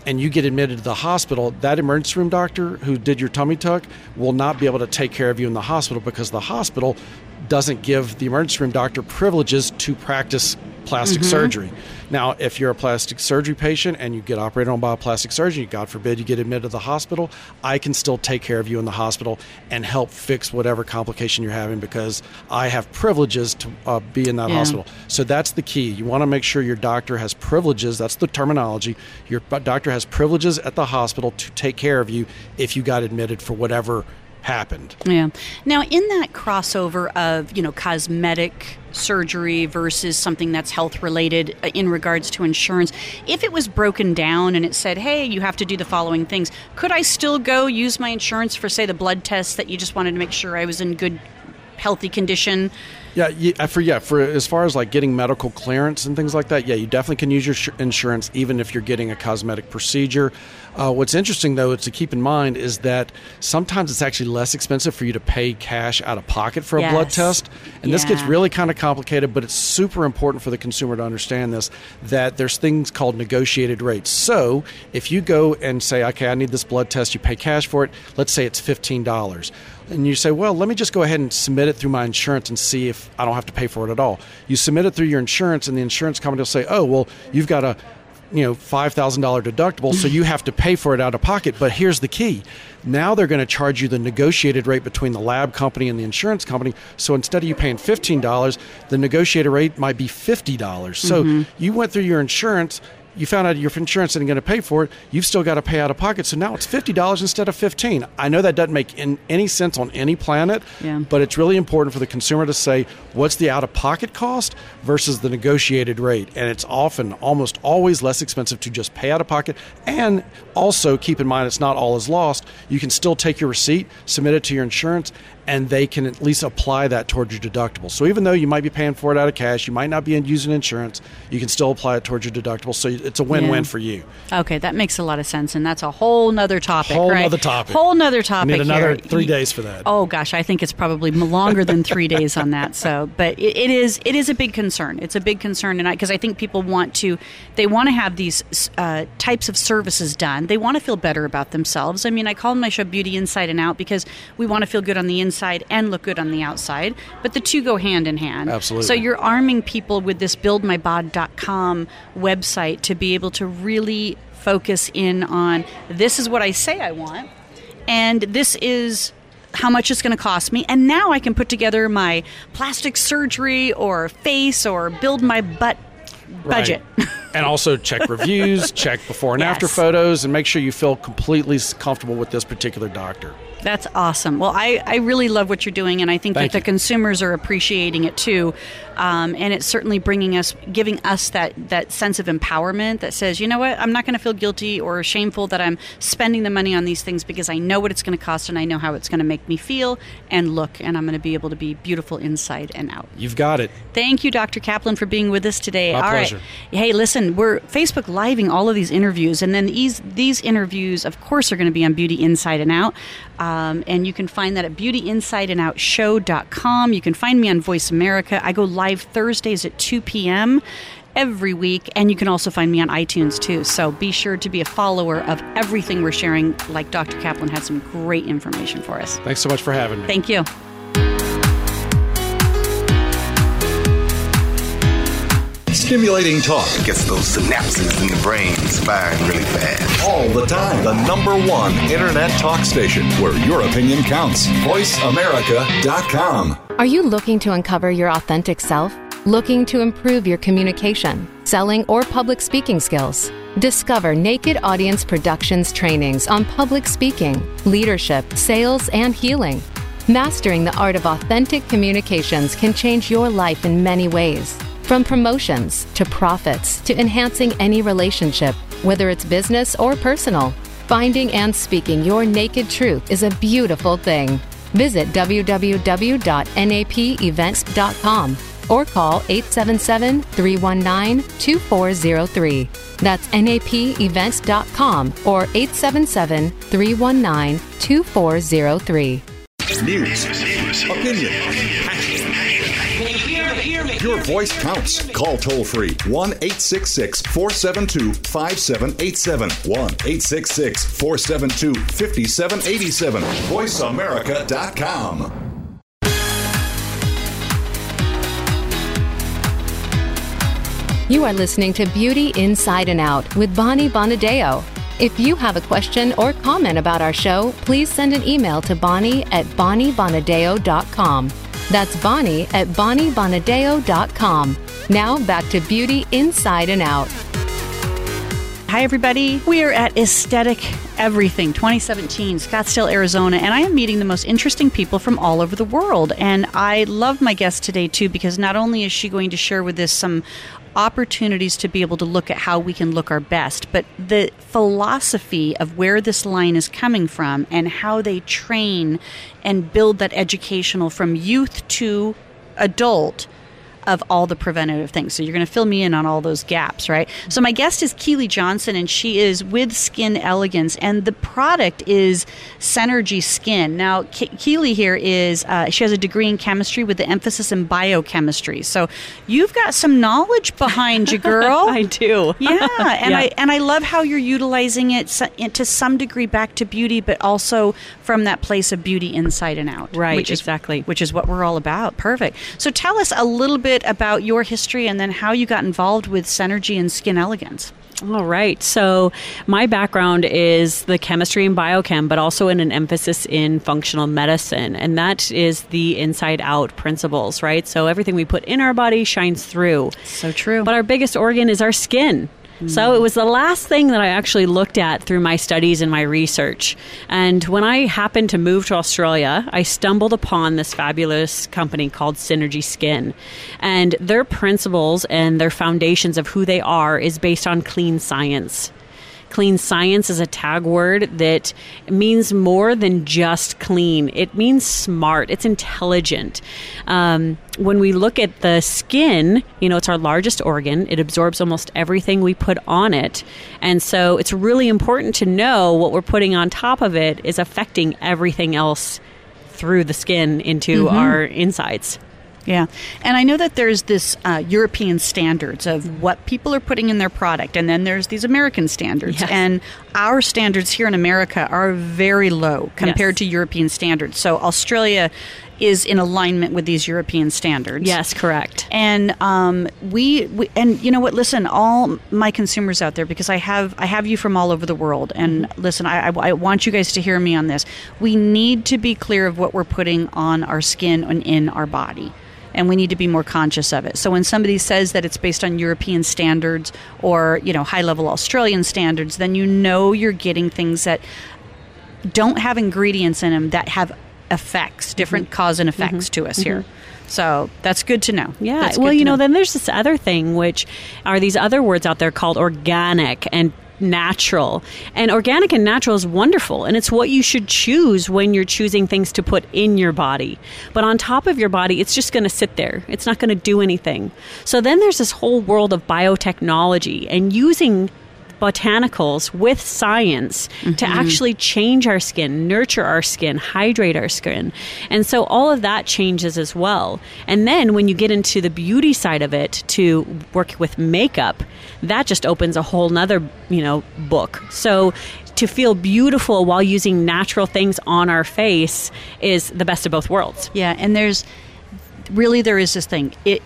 and you get admitted to the hospital, that emergency room doctor who did your tummy tuck will not be able to take care of you in the hospital because the hospital doesn't give the emergency room doctor privileges to practice plastic Mm-hmm. surgery. Now, if you're a plastic surgery patient and you get operated on by a plastic surgeon, God forbid you get admitted to the hospital, I can still take care of you in the hospital and help fix whatever complication you're having because I have privileges to uh, be in that Yeah. hospital. So that's the key. You want to make sure your doctor has privileges. That's the terminology. Your doctor has privileges at the hospital to take care of you if you got admitted for whatever happened. Yeah. Now, in that crossover of you know cosmetic surgery versus something that's health related uh, in regards to insurance, if it was broken down and it said, "Hey, you have to do the following things," could I still go use my insurance for, say, the blood tests that you just wanted to make sure I was in good, healthy condition? Yeah, uh, for yeah, for as far as like getting medical clearance and things like that, yeah, you definitely can use your sh- insurance even if you're getting a cosmetic procedure. Uh, what's interesting though is to keep in mind is that sometimes it's actually less expensive for you to pay cash out of pocket for a Yes. blood test, and this gets really kind of complicated. But it's super important for the consumer to understand this that there's things called negotiated rates. So if you go and say, okay, I need this blood test, you pay cash for it. Let's say it's fifteen dollars and you say, well, let me just go ahead and submit it through my insurance and see if I don't have to pay for it at all. You submit it through your insurance, and the insurance company will say, oh, well, you've got a you know five thousand dollar deductible, so you have to pay for it out of pocket. But here's the key: now they're going to charge you the negotiated rate between the lab company and the insurance company. So instead of you paying fifteen dollars, the negotiated rate might be fifty dollars. So mm-hmm. you went through your insurance you found out your insurance isn't going to pay for it, you've still got to pay out of pocket. So now it's fifty dollars instead of fifteen. I know that doesn't make in, any sense on any planet, Yeah. but it's really important for the consumer to say what's the out of pocket cost versus the negotiated rate, and it's often almost always less expensive to just pay out of pocket. And also keep in mind it's not all is lost. You can still take your receipt, submit it to your insurance. And they can at least apply that towards your deductible. So even though you might be paying for it out of cash, you might not be using insurance, you can still apply it towards your deductible. So it's a win-win Yeah. for you. Okay, that makes a lot of sense, and that's a whole nother topic. Whole right? nother topic. Whole nother I topic. need another here. three days for that. Oh gosh, I think it's probably longer than three days on that. So, but it, it is it is a big concern. It's a big concern, and because I, think people want to, they want to have these uh, types of services done. They want to feel better about themselves. I mean, I call my show "Beauty Inside and Out" because we want to feel good on the inside and look good on the outside. But the two go hand in hand. Absolutely. So you're arming people with this BuildMyBod.com website to be able to really focus in on this is what I say I want and this is how much it's going to cost me and now i can put together my plastic surgery or face or build my butt budget Right. and also check reviews, check before and after photos, and make sure you feel completely comfortable with this particular doctor. That's awesome. Well, I, I really love what you're doing, and I think Thank that you. the consumers are appreciating it too. Um, and it's certainly bringing us, giving us that, that sense of empowerment that says, you know what, I'm not going to feel guilty or shameful that I'm spending the money on these things because I know what it's going to cost and I know how it's going to make me feel and look, and I'm going to be able to be beautiful inside and out. You've got it. Thank you, Dr. Kaplan, for being with us today. My All right. pleasure. Hey, listen, we're Facebook living all of these interviews, and then these these interviews, of course, are going to be on Beauty Inside and Out. Um, and you can find that at beautyinsideandout.show.com. You can find me on Voice America. I go live Thursdays at 2 p.m. every week, and you can also find me on iTunes too. So be sure to be a follower of everything we're sharing. Like Dr. Kaplan had some great information for us. Thanks so much for having me. Thank you. Stimulating talk Gets those synapses in the brain firing really fast. all the time. The number one internet talk station where your opinion counts. VoiceAmerica.com. Are you looking to uncover your authentic self? Looking to improve your communication, selling, or public speaking skills? Discover Naked Audience Productions trainings on public speaking, leadership, sales, and healing. Mastering the art of authentic communications can change your life in many ways. From promotions to profits to enhancing any relationship, whether it's business or personal. Finding and speaking your naked truth is a beautiful thing. Visit www.napevents.com or call 877 319 2403. That's napevents.com or 877 319 2403. News, opinion, Your voice counts. Call toll free 1 866 472 5787. 1 866 472 5787. VoiceAmerica.com. You are listening to Beauty Inside and Out with Bonnie Bonadeo. If you have a question or comment about our show, please send an email to Bonnie at BonnieBonadeo.com. That's Bonnie at BonnieBonadeo.com. Now back to Beauty Inside and Out. Hi, everybody. We are at Aesthetic Everything 2017, Scottsdale, Arizona, and I am meeting the most interesting people from all over the world. And I love my guest today, too, because not only is she going to share with us some opportunities to be able to look at how we can look our best, but the philosophy of where this line is coming from and how they train and build that educational from youth to adult of all the preventative things. So you're going to fill me in on all those gaps, right? So my guest is Keely Johnson, and she is with Skin Elegance, and the product is Synergy Skin. Now, Ke- Keely here is uh, she has a degree in chemistry with the emphasis in biochemistry. So you've got some knowledge behind you, girl. I do. Yeah, and Yeah. I and I love how you're utilizing it to some degree back to beauty, but also from that place of beauty inside and out. Right, which is, exactly. Which is what we're all about. Perfect. So tell us a little bit about your history and then how you got involved with Synergy and Skin Elegance. All right. So, my background is the chemistry and biochem, but also in an emphasis in functional medicine. And that is the inside out principles, right? So, everything we put in our body shines through. So true. But our biggest organ is our skin. So it was the last thing that I actually looked at through my studies and my research. And when I happened to move to Australia, I stumbled upon this fabulous company called Synergy Skin. And their principles and their foundations of who they are is based on clean science. Clean science is a tag word that means more than just clean. It means smart. It's intelligent. Um, when we look at the skin, you know, it's our largest organ. It absorbs almost everything we put on it. And so it's really important to know what we're putting on top of it is affecting everything else through the skin into our insides. Yeah, and I know that there's this uh, European standards of what people are putting in their product, and then there's these American standards, Yes. and our standards here in America are very low compared Yes. to European standards. So Australia is in alignment with these European standards. Yes, correct. and um, we, we and you know what listen all my consumers out there because i have i have you from all over the world and listen I, I, I want you guys to hear me on this we need to be clear of what we're putting on our skin and in our body and we need to be more conscious of it. So when somebody says that it's based on european standards or you know high level australian standards then you know you're getting things that don't have ingredients in them that have effects mm-hmm. different cause and effects mm-hmm. to us here. Mm-hmm. So that's good to know. Yeah. That's well, you know, then there's this other thing, which are these other words out there called organic and natural. And organic and natural is wonderful. And it's what you should choose when you're choosing things to put in your body. But on top of your body, it's just going to sit there. It's not going to do anything. So then there's this whole world of biotechnology and using botanicals with science to mm-hmm. actually change our skin, nurture our skin, hydrate our skin. And so all of that changes as well. And then when you get into the beauty side of it to work with makeup, that just opens a whole nother, you know, book. So to feel beautiful while using natural things on our face is the best of both worlds. Yeah, and there's really there is this thing. It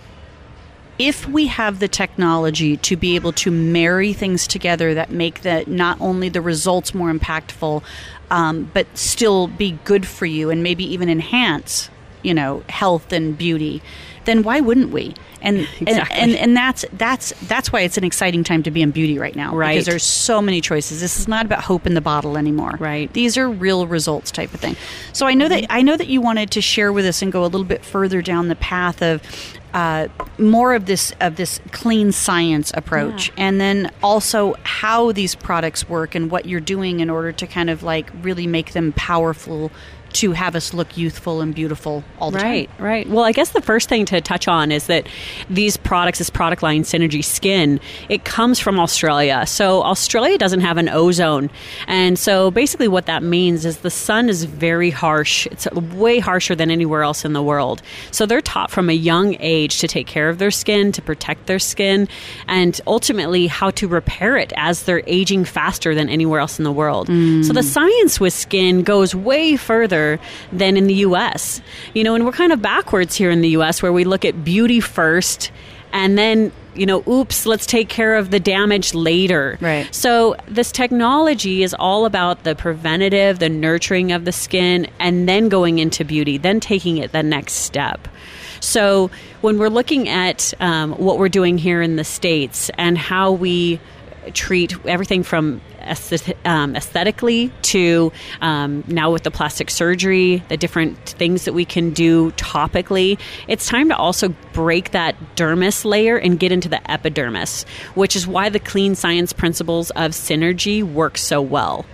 if we have the technology to be able to marry things together that make the not only the results more impactful, um, but still be good for you and maybe even enhance, you know, health and beauty, then why wouldn't we? And Exactly. and, and and that's that's that's why it's an exciting time to be in beauty right now. Right. Because there's so many choices. This is not about hope in the bottle anymore. Right. These are real results type of thing. So I know that I know that you wanted to share with us and go a little bit further down the path of uh, more of this of this clean science approach, and then also how these products work and what you're doing in order to kind of like really make them powerful to have us look youthful and beautiful all the Right, time. right. Well, I guess the first thing to touch on is that these products, this product line, Synergy Skin, it comes from Australia. So Australia doesn't have an ozone, and so basically what that means is the sun is very harsh. It's way harsher than anywhere else in the world. So they're taught from a young age to take care of their skin, to protect their skin, and ultimately how to repair it as they're aging faster than anywhere else in the world. Mm. So the science with skin goes way further than in the US. You know, and we're kind of backwards here in the US where we look at beauty first and then, you know, oops, let's take care of the damage later. Right. So this technology is all about the preventative, the nurturing of the skin, and then going into beauty, then taking it the next step. So when we're looking at um, what we're doing here in the States and how we treat everything from um, aesthetically to um, now with the plastic surgery, the different things that we can do topically. It's time to also break that dermis layer and get into the epidermis, which is why the clean science principles of synergy work so well.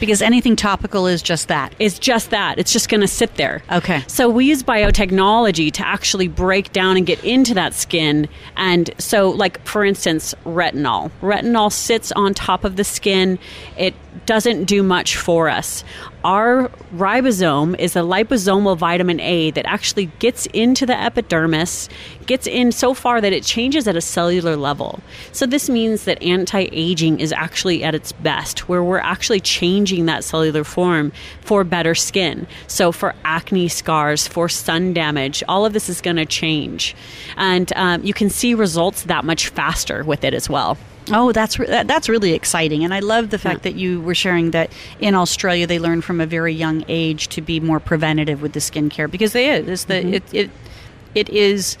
Because anything topical is just that. It's just that. It's just going to sit there. Okay. So we use biotechnology to actually break down and get into that skin. And so, like, for instance, retinol. Retinol sits on top of the skin. It doesn't do much for us. Our ribosome is a liposomal vitamin A that actually gets into the epidermis, gets in so far that it changes at a cellular level. So, this means that anti aging is actually at its best, where we're actually changing that cellular form for better skin. So, for acne scars, for sun damage, all of this is going to change. And um, you can see results that much faster with it as well. Oh, that's re- that, that's really exciting, and I love the fact Yeah. that you were sharing that in Australia they learn from a very young age to be more preventative with the skincare because they is the Mm-hmm. it, it it is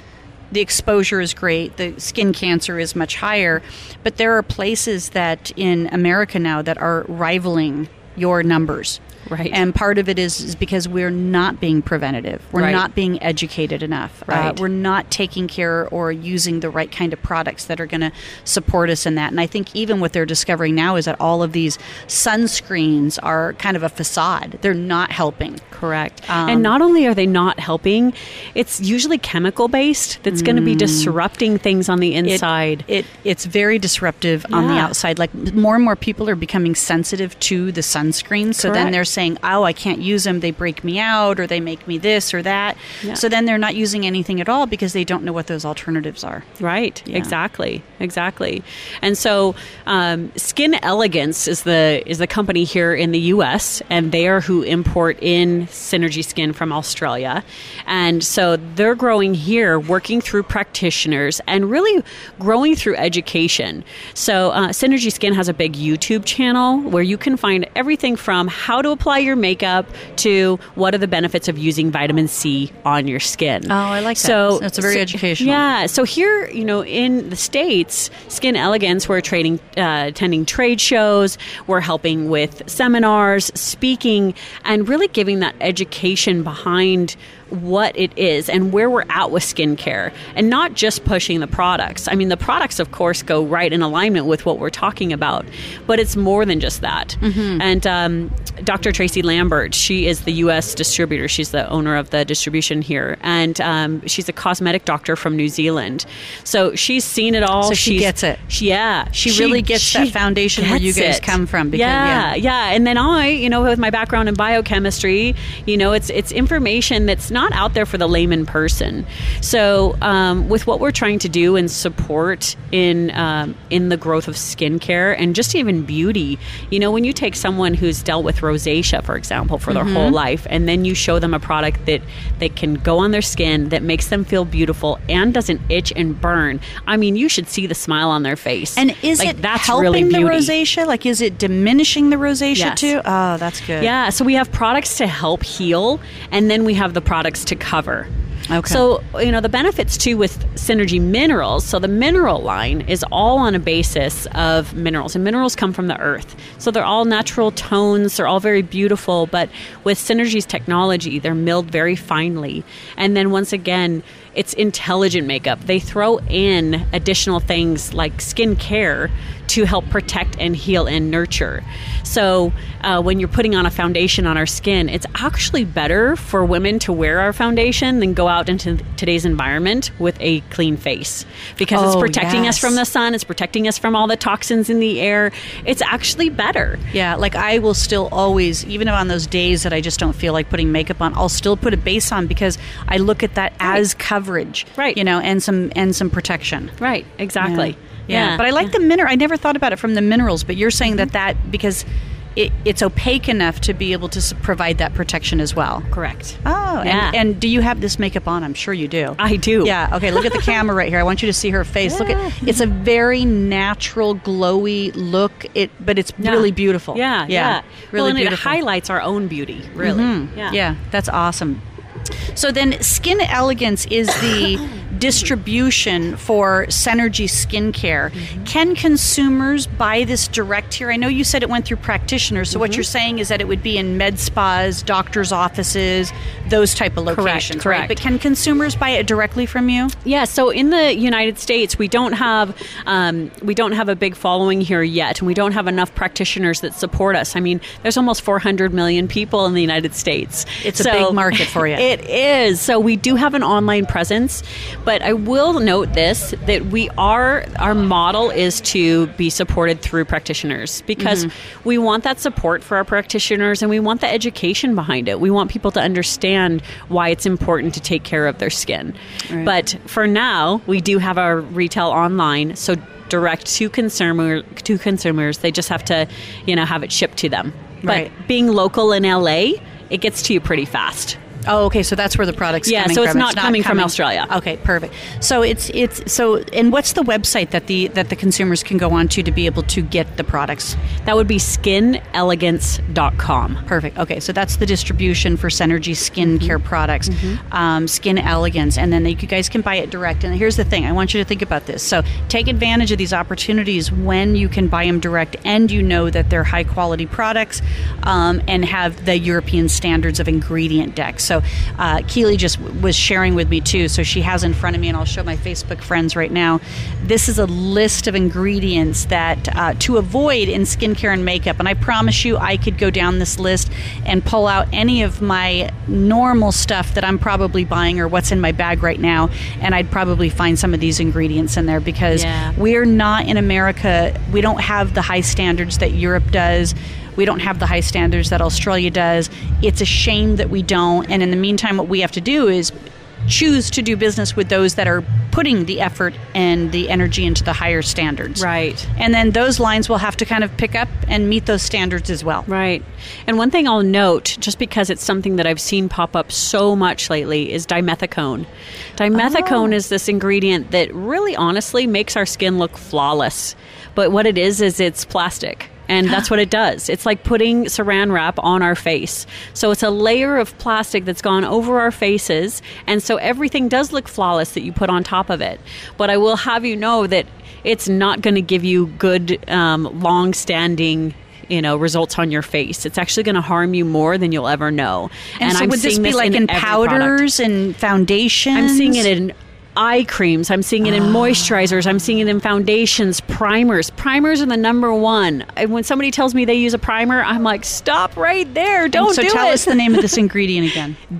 the exposure is great, the skin cancer is much higher, but there are places that in America now that are rivaling your numbers. Right. And part of it is, is because we're not being preventative. We're Right. not being educated enough. Uh, we're not taking care or using the right kind of products that are going to support us in that. And I think even what they're discovering now is that all of these sunscreens are kind of a facade. They're not helping. Correct. Um, and not only are they not helping, it's usually chemical based that's going to be disrupting things on the inside. It, it's very disruptive on the outside. Like more and more people are becoming sensitive to the sunscreen. So then Correct. Saying, "Oh, I can't use them. They break me out, or they make me this or that." Yeah. So then they're not using anything at all because they don't know what those alternatives are. Right. Yeah. Exactly. Exactly. And so, um, Skin Elegance is the is the company here in the U.S. and they are who import in Synergy Skin from Australia, and so they're growing here, working through practitioners and really growing through education. So, uh, Synergy Skin has a big YouTube channel where you can find everything from how to apply your makeup to what are the benefits of using vitamin C on your skin. Oh, I like that. So That's very so- educational. Yeah. So here, you know, in the states, Skin Elegance, we're trading, uh, attending trade shows. We're helping with seminars, speaking, and really giving that education behind what it is and where we're at with skincare, and not just pushing the products. I mean, the products, of course, go right in alignment with what we're talking about, but it's more than just that. And um, Dr. Tracy Lambert, she is the U.S. distributor. She's the owner of the distribution here, and um, she's a cosmetic doctor from New Zealand. So she's seen it all. So she She's- gets it. She, yeah, She really gets that foundation where you gets guys come from because- yeah, yeah. yeah. And then I, you know, with my background in biochemistry, you know, it's it's information that's not out there for the layman person. So, um, with what we're trying to do and support in um, in the growth of skincare and just even beauty, you know, when you take someone who's dealt with rosacea, for example, for their Mm-hmm. whole life, and then you show them a product that they can go on their skin that makes them feel beautiful and doesn't itch and burn. I mean, you should see the smile on their face. And is Like, it that's helping really the rosacea? Like, is it diminishing the rosacea Yes. too? Oh, that's good. Yeah, so we have products to help heal, and then we have the products to cover. Okay. So, you know, the benefits too with Synergy Minerals. So, the mineral line is all on a basis of minerals, and minerals come from the earth. So, they're all natural tones, they're all very beautiful, but with Synergy's technology, they're milled very finely. And then once again, it's intelligent makeup. They throw in additional things like skin care to help protect and heal and nurture. So, uh, when you're putting on a foundation on our skin, it's actually better for women to wear our foundation than go out into today's environment with a clean face because it's Oh, protecting yes. us from the sun, it's protecting us from all the toxins in the air. It's actually better. Yeah, like I will still always, even on those days that I just don't feel like putting makeup on, I'll still put a base on because I look at that as coverage, Right. You know, and some and some protection. Right, exactly. Yeah, Yeah. but I like the mineral. I never thought about it from the minerals, but you're saying that that because it, it's opaque enough to be able to provide that protection as well. Correct. Oh, Yeah. and, and do you have this makeup on? I'm sure you do. I do. Yeah. Okay. Look at the camera right here. I want you to see her face. Look at it's a very natural, glowy look. It, but it's Yeah. really beautiful. Yeah, yeah. Really well, and beautiful. it highlights our own beauty, really. Mhm. Yeah. Yeah, that's awesome. So then, Skin Elegance is the distribution for Synergy Skincare. Mm-hmm. Can consumers buy this direct here? I know you said it went through practitioners, so what Mm-hmm. you're saying is that it would be in med spas, doctors' offices, those type of locations, right? correct. But can consumers buy it directly from you? Yeah, so in the United States, we don't have um, we don't have a big following here yet, and we don't have enough practitioners that support us. I mean, there's almost 400 million people in the United States. It's a big market for you. It is. So we do have an online presence, but I will note this that we are our model is to be supported through practitioners because Mm-hmm. we want that support for our practitioners and we want the education behind it. We want people to understand why it's important to take care of their skin. But for now, we do have our retail online, so direct to consumer to consumers. They just have to, you know, have it shipped to them. Right. But being local in LA, it gets to you pretty fast. Oh, okay. So that's where the product's Yeah, coming so it's from. not coming from Australia. Okay, perfect. So it's it's so and what's the website that the that the consumers can go on to to be able to get the products? That would be skinelegance.com. Perfect. Okay, so that's the distribution for Synergy skincare Mm-hmm. products, um, Skin Elegance, and then you guys can buy it direct. And here's the thing: I want you to think about this. So take advantage of these opportunities when you can buy them direct, and you know that they're high quality products um, and have the European standards of ingredient deck. So uh, Keely just w- was sharing with me too. So she has in front of me, and I'll show my Facebook friends right now. This is a list of ingredients that uh, to avoid in skincare and makeup. And I promise you, I could go down this list and pull out any of my normal stuff that I'm probably buying or what's in my bag right now, and I'd probably find some of these ingredients in there because Yeah. we're not in America. We don't have the high standards that Europe does. We don't have the high standards that Australia does. It's a shame that we don't. And in the meantime, what we have to do is choose to do business with those that are putting the effort and the energy into the higher standards. Right. And then those lines will have to kind of pick up and meet those standards as well. Right. And one thing I'll note, just because it's something that I've seen pop up so much lately, is dimethicone. Dimethicone oh. is this ingredient that really honestly makes our skin look flawless. But what it is, is it's plastic. And that's what it does. It's like putting saran wrap on our face. So it's a layer of plastic that's gone over our faces. And so everything does look flawless that you put on top of it. But I will have you know that it's not going to give you good, um, long standing you know results on your face. It's actually going to harm you more than you'll ever know. And, so I'm would this be like in, product. powders and foundations? I'm seeing it in eye creams. I'm seeing it Ah. in moisturizers. I'm seeing it in foundations, primers. Primers are the number one. And When somebody tells me they use a primer, I'm like, stop right there. Don't so do tell us the name of this ingredient again.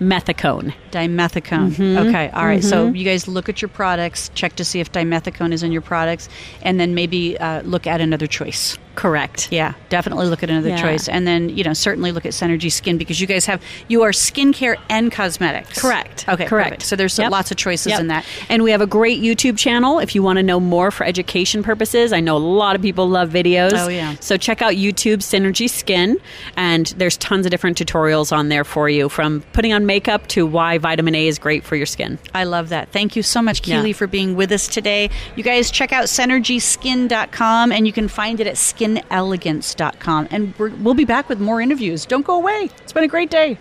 Dimethicone. Dimethicone. Mm-hmm. Okay, all right. So you guys look at your products, check to see if dimethicone is in your products, and then maybe uh, look at another choice. Correct. Yeah, definitely look at another Yeah. choice, and then you know certainly look at Synergy Skin because you guys have you are skincare and cosmetics. Correct. Okay, Correct. perfect. So there's Yep. lots of choices Yep. in that. And we have a great YouTube channel if you want to know more for education purposes. I know a lot of people love videos. Oh, yeah. So check out YouTube Synergy Skin, and there's tons of different tutorials on there for you from putting on makeup to why vitamin A is great for your skin. I love that. Thank you so much, Keely, Yeah. for being with us today. You guys check out synergyskin.com and you can find it at skinelegance.com. And we'll be back with more interviews. Don't go away. It's been a great day.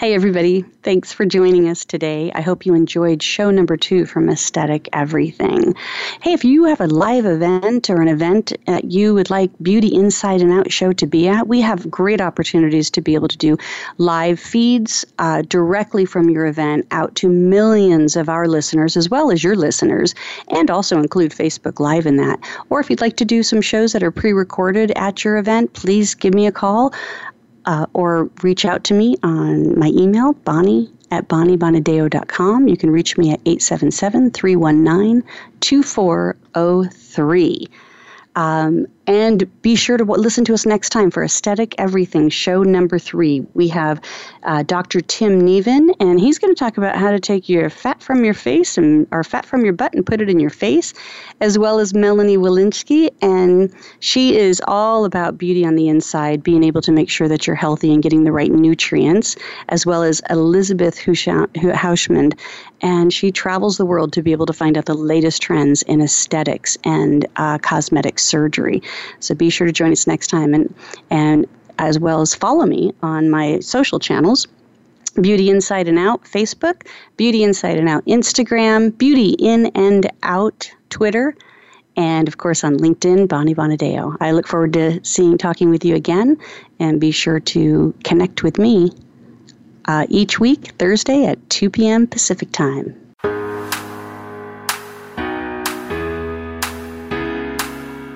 Hi, everybody. Thanks for joining us today. I hope you enjoyed show number two from Aesthetic Everything. Hey, if you have a live event or an event that you would like Beauty Inside and Out show to be at, we have great opportunities to be able to do live feeds uh, directly from your event out to millions of our listeners as well as your listeners, and also include Facebook Live in that. Or if you'd like to do some shows that are pre recorded at your event, please give me a call uh, or reach out to me on my email, bonnie at bonniebonadeo.com. You can reach me at 877 319 2403. And be sure to listen to us next time for Aesthetic Everything, show number three. We have uh, Dr. Tim Neavin, and he's going to talk about how to take your fat from your face and or fat from your butt and put it in your face, as well as Melanie Walensky, and she is all about beauty on the inside, being able to make sure that you're healthy and getting the right nutrients, as well as Elizabeth Hauschmand, and she travels the world to be able to find out the latest trends in aesthetics and uh, cosmetic surgery. So be sure to join us next time, and and as well as follow me on my social channels. Beauty Inside and Out Facebook, Beauty Inside and Out Instagram, Beauty In and Out Twitter, and of course on LinkedIn, Bonnie Bonadeo. I look forward to seeing, talking with you again, and be sure to connect with me uh, each week, Thursday at 2 p.m. Pacific Time.